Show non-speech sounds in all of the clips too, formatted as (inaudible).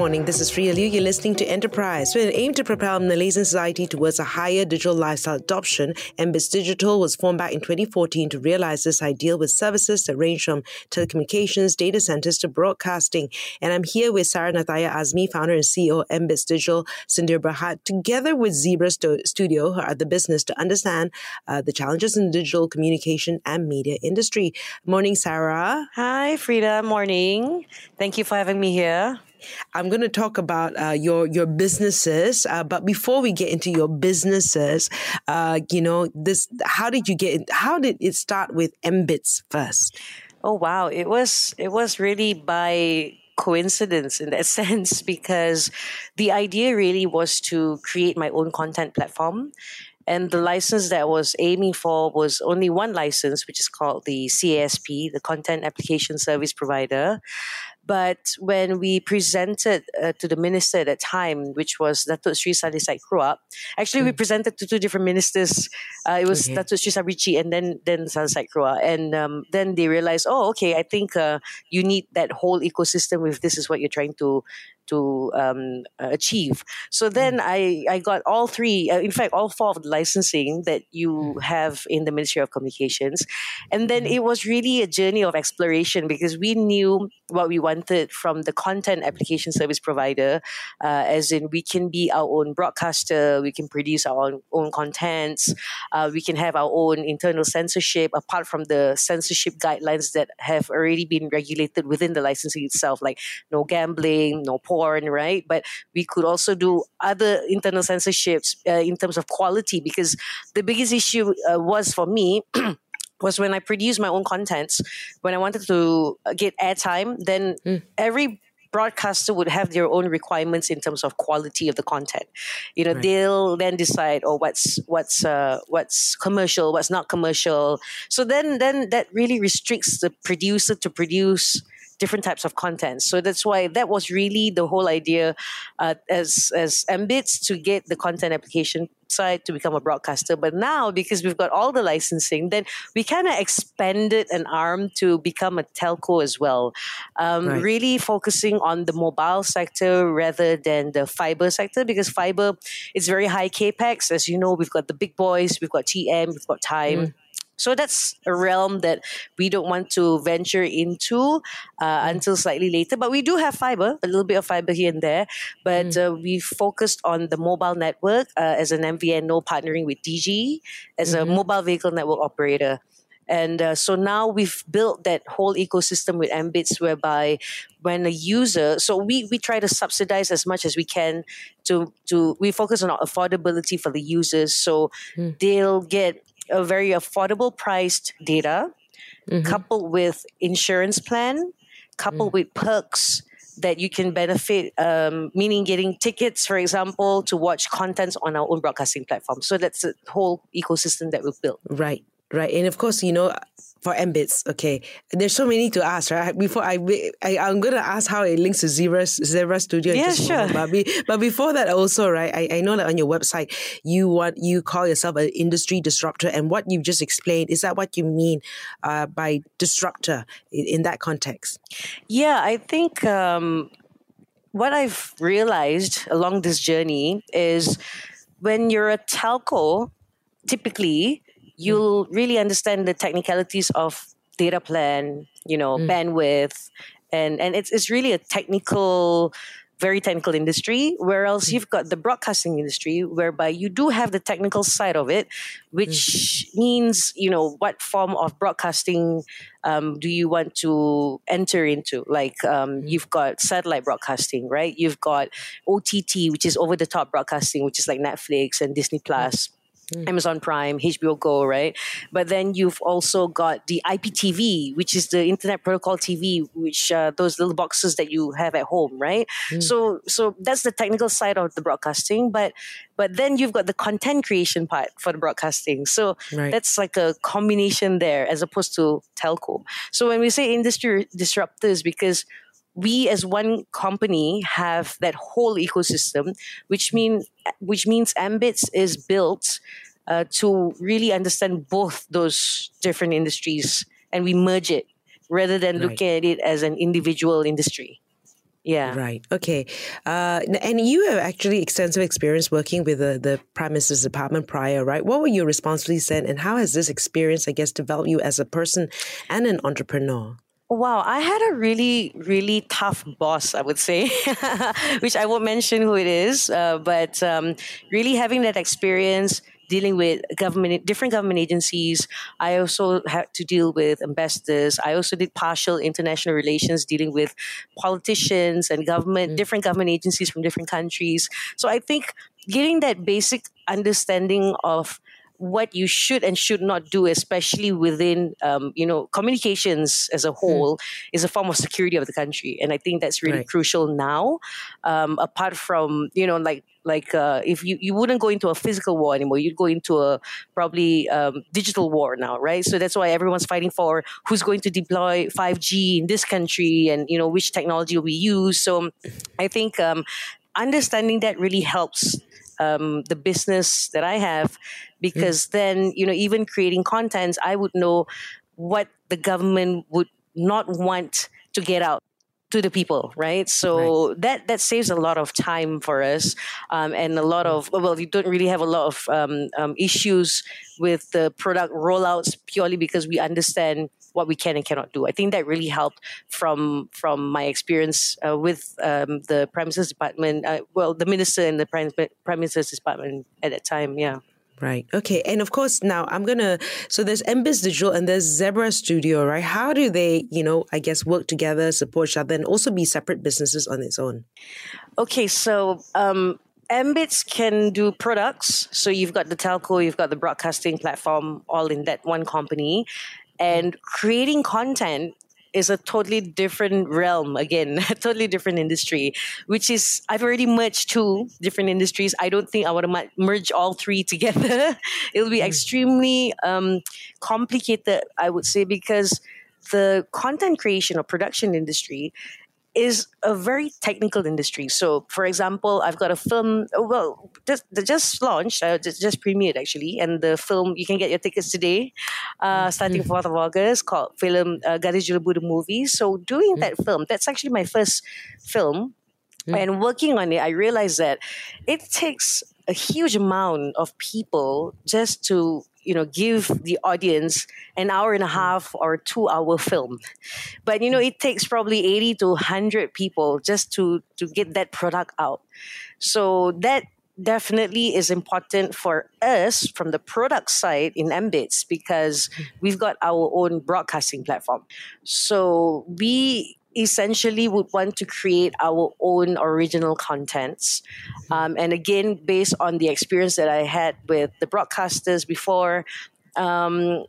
Morning, this is Freda Liu. You're listening to Enterprise. With an aim to propel Malaysian society towards a higher digital lifestyle adoption, MBITS Digital was formed back in 2014 to realize this ideal with services that range from telecommunications, data centers to broadcasting. And I'm here with Sara Nattaya Azmi, founder and CEO of MBITS Digital, Sindir Berhad, together with Zebra Studio, who are the business, to understand uh, the challenges in digital communication and media industry. Morning, Sarah. Hi, Freda. Morning. Thank you for having me here. I'm going to talk about uh, your your businesses, uh, but before we get into your businesses, uh, you know, this how did you get? How did it start with MBITS first? Oh wow, it was it was really by coincidence in that (laughs) sense because the idea really was to create my own content platform and the license that I was aiming for was only one license, which is called the CASP, the Content Application Service Provider. But when we presented uh, to the minister at that time, which was Datuk Sri Said Keruak, actually mm. we hmm. presented to two different ministers. Uh, it was okay. Datuk Sri Shabery Cheek and then then Said Keruak. And um, then they realized, oh, okay, I think uh, you need that whole ecosystem if this is what you're trying to to um, achieve. So then mm. I, I got all three, uh, in fact, all four of the licensing that you mm. have in the Ministry of Communications. And then mm. it was really a journey of exploration because we knew what we wanted from the content application service provider, uh, as in we can be our own broadcaster, we can produce our own, own contents, uh, we can have our own internal censorship apart from the censorship guidelines that have already been regulated within the licensing itself, like no gambling, no porn porn, right? But we could also do other internal censorships uh, in terms of quality because the biggest issue uh, was for me. (clears throat) was when I produced my own contents, when I wanted to get airtime, then mm. every broadcaster would have their own requirements in terms of quality of the content. You know, right. they'll then decide, oh, what's what's uh, what's commercial, what's not commercial. So then then that really restricts the producer to produce different types of content. So that's why that was really the whole idea uh, as as MBITS to get the content application side to become a broadcaster. But now because we've got all the licensing, then we kind of expanded an arm to become a telco as well. Um, right. Really focusing on the mobile sector rather than the fiber sector because fiber is very high capex. As you know, we've got the big boys, we've got TM, we've got Time. Mm so that's a realm that we don't want to venture into uh, mm. until slightly later. But we do have fiber, a little bit of fiber here and there. But mm. uh, we focused on the mobile network uh, as an MVNO partnering with Digi as mm-hmm. a mobile vehicle network operator. And uh, so now we've built that whole ecosystem with MBITS whereby when a user, so we, we try to subsidize as much as we can to, to we focus on affordability for the users. So mm. they'll get a very affordable priced data mm-hmm. coupled with insurance plan coupled mm. with perks that you can benefit, um, meaning getting tickets, for example, to watch contents on our own broadcasting platform. So that's the whole ecosystem that we've built. Right. Right, and of course, you know, for MBITS, okay, there's so many to ask, right? Before I, I am gonna ask how it links to Zebra Zebra Studio. Yeah, sure. but, be, but before that, also, right? I, I know that on your website, you want you call yourself an industry disruptor, and what you've just explained is that what you mean uh, by disruptor in, in, that context? Yeah, I think um, what I've realized along this journey is when you're a telco, typically you'll really understand the technicalities of data plan, you know, mm. bandwidth, and and it's it's really a technical very technical industry, whereas mm. you've got the broadcasting industry, whereby you do have the technical side of it, which mm. means you know what form of broadcasting um, do you want to enter into? Like um, mm. you've got satellite broadcasting, right? You've got OTT, which is over the top broadcasting, which is like Netflix and Disney Plus mm. Amazon Prime, HBO Go, right? But then you've also got the IPTV, which is the Internet Protocol TV, which uh, those little boxes that you have at home, right? Mm. So, so that's the technical side of the broadcasting. But but then you've got the content creation part for the broadcasting. So right. that's like a combination there, as opposed to telco. So when we say industry disruptors, because we as one company have that whole ecosystem, which mean which means Mbits is built uh, to really understand both those different industries, and we merge it rather than right. looking at it as an individual industry. Yeah. Right. Okay. Uh, and you have actually extensive experience working with the, the Prime Minister's Department prior, right? What were your responsibilities then, and how has this experience, I guess, developed you as a person and an entrepreneur? Wow, I had a really, really tough boss, I would say, (laughs) which I won't mention who it is, uh, but um, really having that experience dealing with government, different government agencies. I also had to deal with ambassadors. I also did partial international relations, dealing with politicians and government, mm. different government agencies from different countries. So I think getting that basic understanding of what you should and should not do, especially within um, you know communications as a whole, mm. is a form of security of the country, and I think that's really right. crucial now. Um, apart from you know like like uh, if you, you wouldn't go into a physical war anymore you'd go into a probably um, digital war now right so that's why everyone's fighting for who's going to deploy 5g in this country and you know which technology will we use so i think um, understanding that really helps um, the business that I have because mm. then you know even creating contents I would know what the government would not want to get out to the people, right? So right. that that saves a lot of time for us, um, and a lot of well, you don't really have a lot of um, um, issues with the product rollouts purely because we understand what we can and cannot do. I think that really helped from from my experience uh, with um, the Prime Minister's Department. Uh, well, the minister in the Minister's Department at that time. Yeah. Right. Okay. And of course, now I'm gonna. So there's Mbits Digital and there's Zebra Studio, right? How do they, you know, I guess work together, support each other, and also be separate businesses on its own? Okay. So um, Mbits can do products. So you've got the telco, you've got the broadcasting platform, all in that one company, and creating content is a totally different realm again (laughs) a totally different industry which is i've already merged two different industries i don't think i want to merge all three (laughs) together it'll be mm. extremely um, complicated i would say because the content creation or production industry is a very technical industry. So, for example, I've got a film. Oh, well, just just launched, uh, just, just premiered actually, and the film you can get your tickets today, uh, mm-hmm. starting fourth of August, called film uh, Gadis Jelebu the movie. So, doing mm. that film, that's actually my first film, mm. and working on it, I realized that it takes a huge amount of people just to you know give the audience an hour and a mm-hmm. half or two hour film. But you know mm-hmm. it takes probably 80 to 100 people just to to get that product out. So that definitely is important for us from the product side in Mbits because we've got our own broadcasting platform. So we essentially would want to create our own original contents. Um, and again, based on the experience that I had with the broadcasters before, um,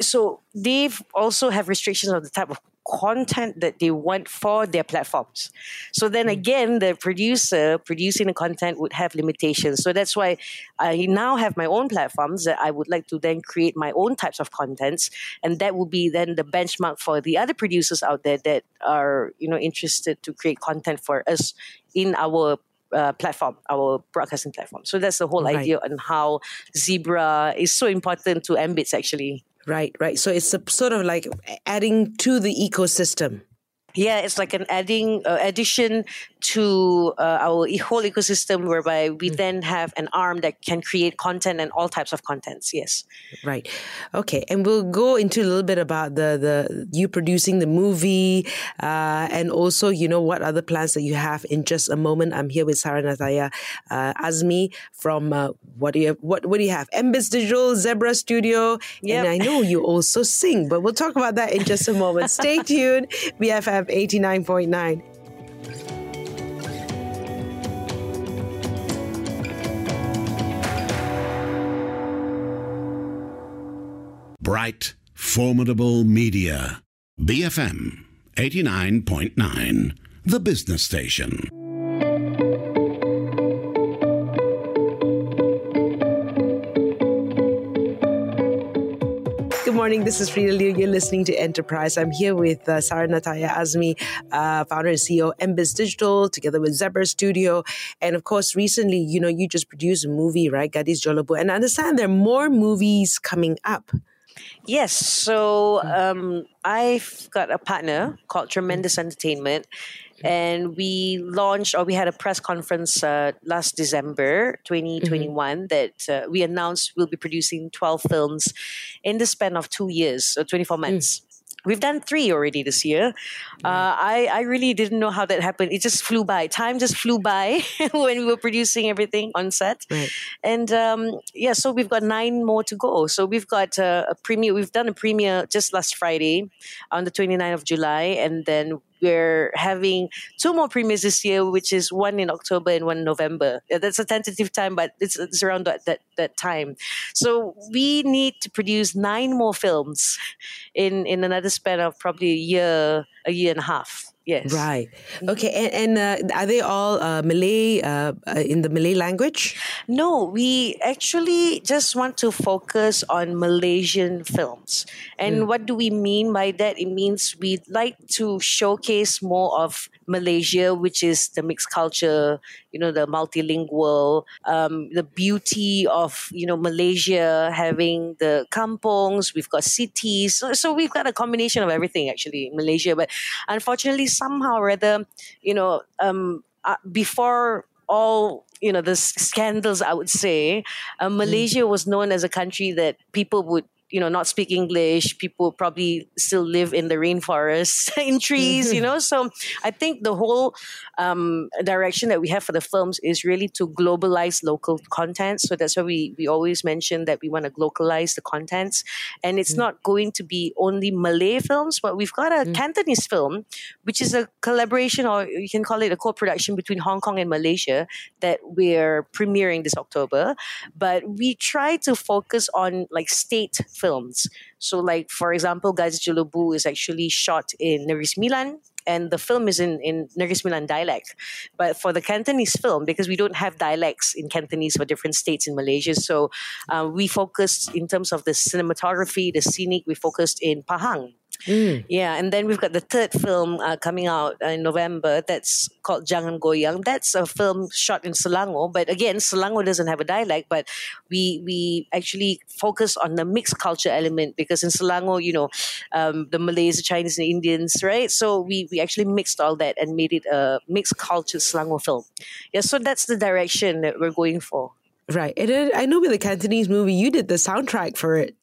so they've also have restrictions on the type of content that they want for their platforms. So then hmm. again, the producer producing the content would have limitations. So that's why I now have my own platforms that I would like to then create my own types of contents, and that will be then the benchmark for the other producers out there that are you know interested to create content for us in our uh, platform, our broadcasting platform. So that's the whole right. idea on how Zebra is so important to Mbits actually. Right, right. So it's a sort of like adding to the ecosystem. Yeah, it's like an adding uh, addition to uh, our whole ecosystem, whereby we mm. then have an arm that can create content and all types of contents. Yes, right. Okay, and we'll go into a little bit about the the you producing the movie, uh, and also you know what other plans that you have in just a moment. I'm here with Sara Nattaya uh, Azmi from uh, what do you have, what what do you have? Mbits Digital, Zebra Studio, yep. and I know you also sing, but we'll talk about that in just a moment. Stay (laughs) tuned. Have 89.9. Bright, formidable media. BFM 89.9, the business station. Morning. This is Freda Liu. You're listening to Enterprise. I'm here with uh, Sara Nattaya Azmi, uh, founder and CEO of Mbits Digital, together with Zebra Studio. And of course, recently, you know, you just produced a movie, right? Gadis Jelebu. And I understand there are more movies coming up. Yes. So um, I've got a partner called Tremendous Entertainment and we launched or we had a press conference uh, last December 2021 mm-hmm. that uh, we announced we'll be producing 12 films in the span of two years, so 24 mm. months. Mm. We've done three already this year. Uh, I, I really didn't know how that happened. It just flew by. Time just flew by (laughs) when we were producing everything on set. Right. And um, yeah, so we've got nine more to go. So we've got uh, a premiere. We've done a premiere just last Friday on the 29th of July. And then we're having two more premieres this year, which is one in October and one in November. That's a tentative time, but it's, it's around that, that, that time. So we need to produce nine more films in, in another span of probably a year, a year and a half. Yes. Right. Okay. And, and uh, are they all uh, Malay uh, uh, in the Malay language? No, we actually just want to focus on Malaysian films. And mm. what do we mean by that? It means we'd like to showcase more of Malaysia, which is the mixed culture, you know, the multilingual, um, the beauty of, you know, Malaysia having the kampongs, we've got cities. So, so we've got a combination of everything actually in Malaysia. But unfortunately, somehow or other, you know, um, uh, before all you know the scandals i would say uh, malaysia was known as a country that people would you know not speak english. People probably still live in the rainforest (laughs) in trees you know? So i think the whole um, direction that we have for the films is really to globalize local content. So that's why we we always mention that we want to localize the contents. And it's mm. not going to be only malay films but we've got a mm. cantonese film which is a collaboration or you can call it a co-production between hong kong and malaysia that we're premiering this october. But we try to focus on like state films. So, like for example, Gadis Jelebu is actually shot in Negeri Sembilan, and the film is in, in Negeri Sembilan dialect. But for the Cantonese film, because we don't have dialects in Cantonese for different states in Malaysia, so uh, we focused in terms of the cinematography, the scenic, we focused in Pahang. Mm. Yeah, and then we've got the third film uh, coming out in November that's called Jangan Goyang. That's a film shot in Selangor, but again, Selangor doesn't have a dialect, but we we actually focus on the mixed culture element because in Selangor, you know, um, the Malays, the Chinese, and the Indians, right? So we we actually mixed all that and made it a mixed culture Selangor film. Yeah, so that's the direction that we're going for. Right. And I know with the Cantonese movie, you did the soundtrack for it.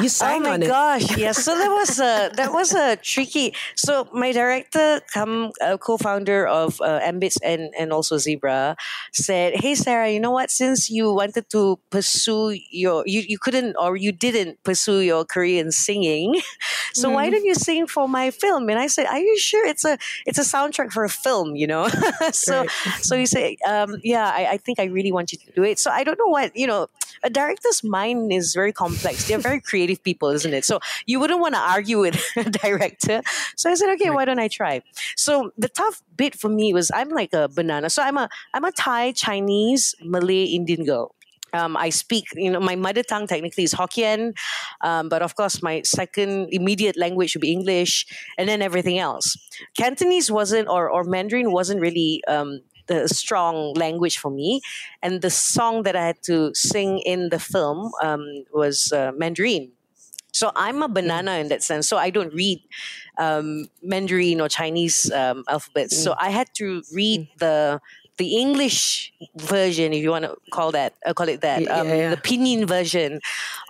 You sang oh my gosh, (laughs) yes. So that was a that was a tricky. So my director, come uh, co-founder of uh, Mbits and and also Zebra, said, "Hey Sara, you know what? Since you wanted to pursue your you you couldn't or you didn't pursue your career in singing, (laughs) so mm. why mm-hmm. don't you sing for my film?" And I said, "Are you sure it's a it's a soundtrack for a film? You know?" (laughs) so right. so he said, um, "Yeah, I, I think I really want you to do it." So I don't know what you know. A director's mind is very complex. They're very creative people, isn't it? So you wouldn't want to argue with (laughs) a director. So I said, okay, why don't I try? So the tough bit for me was I'm like a banana. So I'm a I'm a Thai, Chinese, Malay, Indian girl. Um, I speak, you know, my mother tongue technically is Hokkien, um, but of course, my second immediate language would be English, and then everything else. Cantonese wasn't, or, or Mandarin wasn't really um, the strong language for me. And the song that I had to sing in the film um, was uh, Mandarin. So I'm a banana in that sense. So I don't read um, Mandarin or Chinese um, alphabets. Mm. So I had to read mm. the the English version, if you want to call that, uh, call it that, um, yeah, yeah. the pinyin version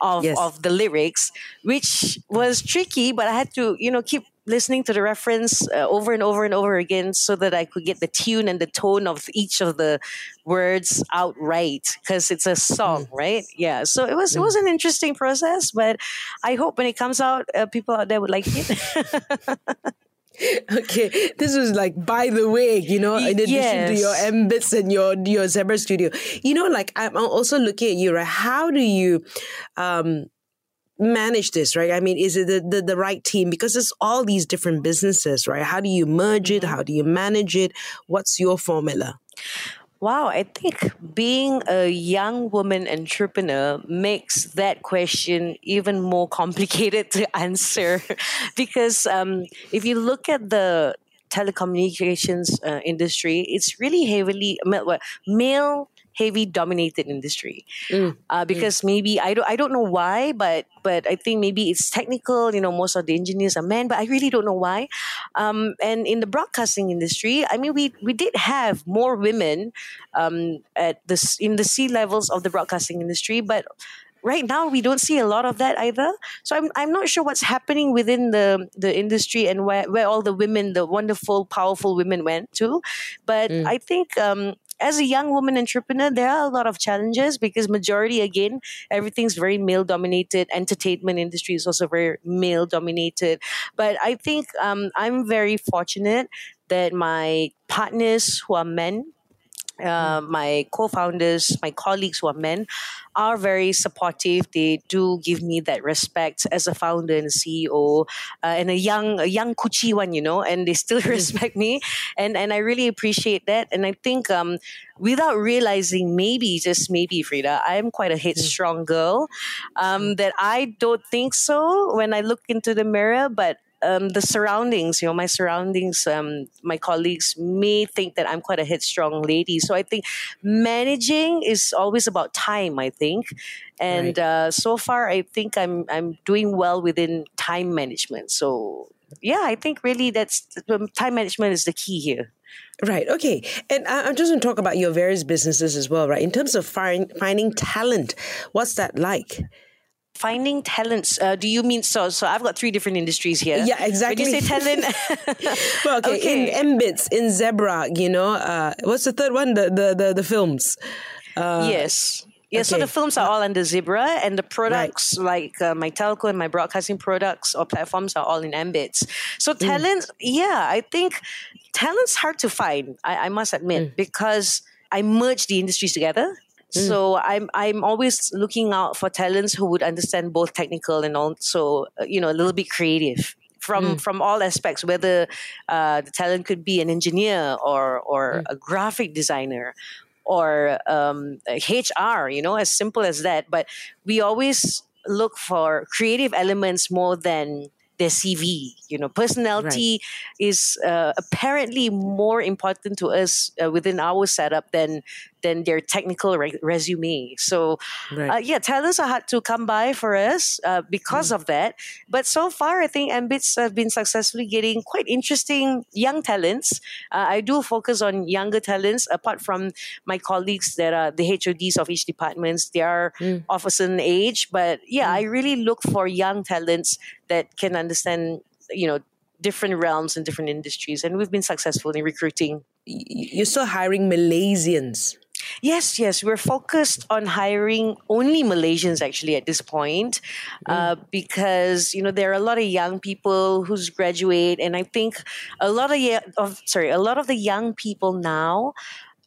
of, yes. of the lyrics, which was tricky, but I had to, you know, keep listening to the reference uh, over and over and over again so that I could get the tune and the tone of each of the words out right because it's a song, mm. right? Yeah. So it was mm. it was an interesting process, but I hope when it comes out, uh, people out there would like it. (laughs) (laughs) okay, this was like by the way, you know, in addition yes. to your Mbits and your your Zebra Studio, you know, like I'm also looking at you, right? How do you, um, manage this, right? I mean, is it the, the, the, right team? Because it's all these different businesses, right? How do you merge it? Mm-hmm. How do you manage it? What's your formula? Wow, I think being a young woman entrepreneur makes that question even more complicated to (laughs) answer. Because um, if you look at the telecommunications uh, industry, it's really heavily male heavy dominated industry mm. Uh, because mm. maybe I don't I don't know why but but I think maybe it's technical you know most of the engineers are men but I really don't know why um, and in the broadcasting industry I mean we we did have more women um, at the in the C levels of the broadcasting industry but right now we don't see a lot of that either so i'm, I'm not sure what's happening within the the industry and where, where all the women the wonderful powerful women went to but mm. i think um, as a young woman entrepreneur, there are a lot of challenges because majority again, everything's very male dominated. Entertainment industry is also very male dominated. But I think um, I'm very fortunate that my partners who are men uh, my co-founders, my colleagues who are men, are very supportive. They do give me that respect as a founder and CEO, uh, and a young, a young kuchi one, you know, and they still (laughs) respect me, and and I really appreciate that. And I think, um, without realizing, maybe just maybe, Freda, I am quite a headstrong girl. Um, that I don't think so when I look into the mirror, but um, the surroundings, you know, my surroundings, um, my colleagues may think that I'm quite a headstrong lady. So I think managing is always about time. I think, and right. uh, so far I think I'm I'm doing well within time management. So yeah, I think really that's time management is the key here. Right. Okay. And I'm just going to talk about your various businesses as well, right? In terms of find, finding talent, what's that like? Finding talents uh, do you mean so so i've got three different industries here yeah exactly when you say talent (laughs) well okay, okay. in mbits in zebra you know uh, what's the third one the the the, the films uh, yes yeah, okay. so the films are all under Zebra, and the products right. like uh, my telco and my broadcasting products or platforms are all in Mbits. So mm. talent, mm. yeah, I think talent's hard to find. I, I must admit mm. because I merge the industries together. Mm. So I'm I'm always looking out for talents who would understand both technical and also uh, you know a little bit creative from mm. from all aspects. Whether uh, the talent could be an engineer or or mm. a graphic designer or um, HR, you know, as simple as that. But we always look for creative elements more than their CV. You know, personality right. is uh, apparently more important to us uh, within our setup than than their technical re- resume. So, right. uh, yeah, talents are hard to come by for us uh, because mm. of that. But so far, I think Mbits have been successfully getting quite interesting young talents. Uh, I do focus on younger talents, apart from my colleagues that are the HODs of each departments. They are mm. of a certain age, but yeah, mm. I really look for young talents that can understand, you know, different realms and different industries, and we've been successful in recruiting. You're still hiring Malaysians. Yes, yes, we're focused on hiring only Malaysians actually at this point, mm. uh, because you know there are a lot of young people who's graduate, and I think a lot of, of sorry, a lot of the young people now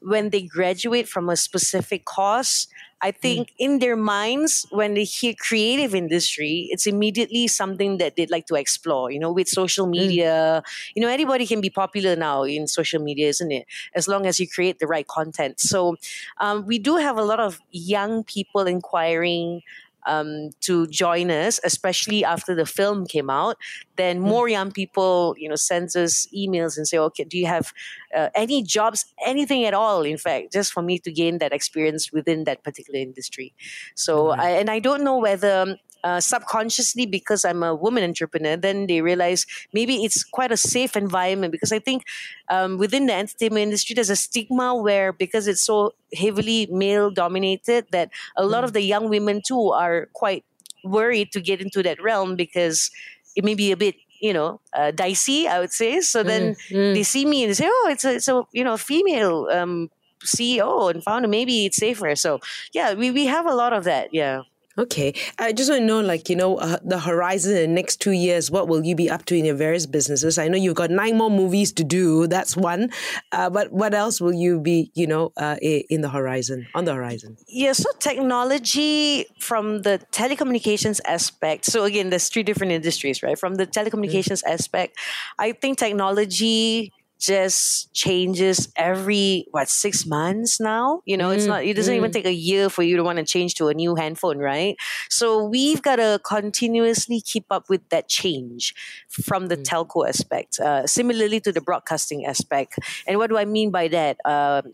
when they graduate from a specific course, I hmm. think mm. in their minds, when they hear creative industry, it's immediately something that they'd like to explore. You know, with social hmm. media, mm. you know, anybody can be popular now in social media, isn't it? As long as you create the right content. So um, we do have a lot of young people inquiring um, to join us, especially after the film came out, then hmm. more young people, you know, sends us emails and say, okay, do you have uh, any jobs, anything at all? In fact, just for me to gain that experience within that particular industry. So, mm-hmm. I, and I don't know whether uh, subconsciously because I'm a woman entrepreneur, then they realize maybe it's quite a safe environment. Because I think um, within the entertainment industry, there's a stigma where because it's so heavily male dominated that a lot mm. of the young women too are quite worried to get into that realm because it may be a bit you know uh, dicey i would say. So then mm, mm. they see me and they say oh it's a, it's a you know female um, ceo and founder. Maybe it's safer. So yeah we, we have a lot of that yeah Okay. I just want to know, like, you know, uh, the horizon in the next two years, what will you be up to in your various businesses? I know you've got nine more movies to do. That's one. Uh, but what else will you be, you know, uh, in the horizon, on the horizon? Yeah. So technology from the telecommunications aspect. So again, there's three different industries, right? From the telecommunications mm. aspect, I think technology just changes every what six months now. You know, it's Mm, not. It doesn't even mm. take a year for you to want to change to a new handphone, right? So we've got to continuously keep up with that change from the telco aspect. Uh, similarly to the broadcasting aspect. And what do I mean by that? Um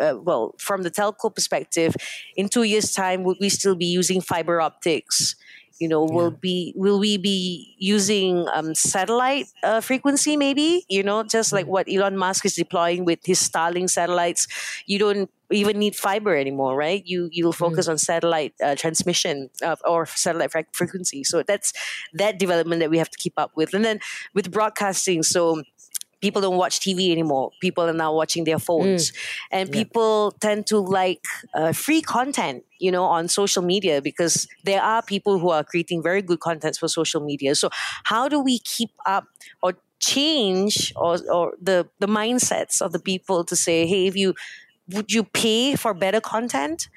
uh, well, from the telco perspective, in two years' time, would we still be using fiber optics? You know, will be will we be using um, satellite uh, frequency? Maybe you know, just like what Elon Musk is deploying with his Starlink satellites. You don't even need fiber anymore, right? You you'll focus on satellite uh, transmission uh, or satellite frequency. So that's that development that we have to keep up with, and then with broadcasting. So people don't watch TV anymore. People are now watching their phones, and people tend to like uh, free content, you know, on social media because there are people who are creating very good contents for social media. So how do we keep up or change or, or the the mindsets of the people to say, hey, if you would you pay for better content?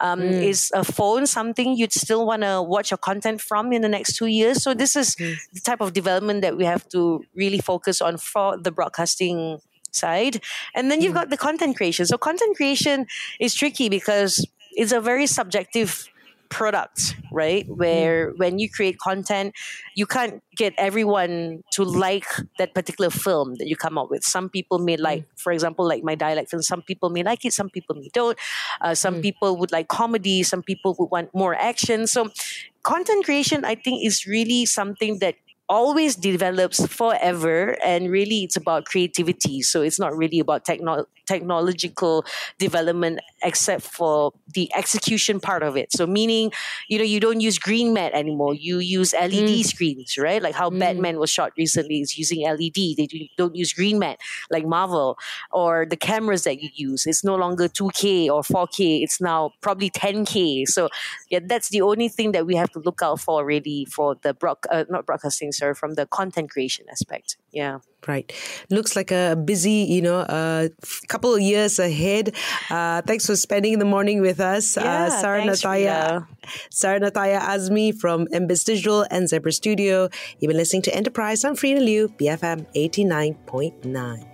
Um, mm. Is a phone something you'd still want to watch your content from in the next two years? So this is mm. the type of development that we have to really focus on for the broadcasting side. And then you've mm. got the content creation. So content creation is tricky because it's a very subjective product, right? Mm-hmm. Where when you create content, you can't get everyone to like that particular film that you come up with. Some people may mm. like, for example, like my dialect film. Some people may like it. Some people may don't. Uh, some mm. people would like comedy. Some people would want more action. So, content creation, I think, is really something that always develops forever and really it's about creativity. So it's not really about techno- technological development except for the execution part of it. So meaning you know you don't use green mat anymore. You use led screens right? Like how batman was shot recently is using led they do- don't use green mat like marvel or the cameras that you use. It's no longer 2k or 4k it's now probably 10k so yeah that's the only thing that we have to look out for really for the broad uh, not broadcasting sorry from the content creation aspect yeah Right. Looks like a busy, you know, uh, couple of years ahead. Uh, thanks for spending the morning with us. uh, Yeah, Sara thanks, Nattaya. Sara Nattaya Azmi from Mbits Digital and Zebra Studio. You've been listening to Enterprise. I'm Freda Liu, BFM 89.9.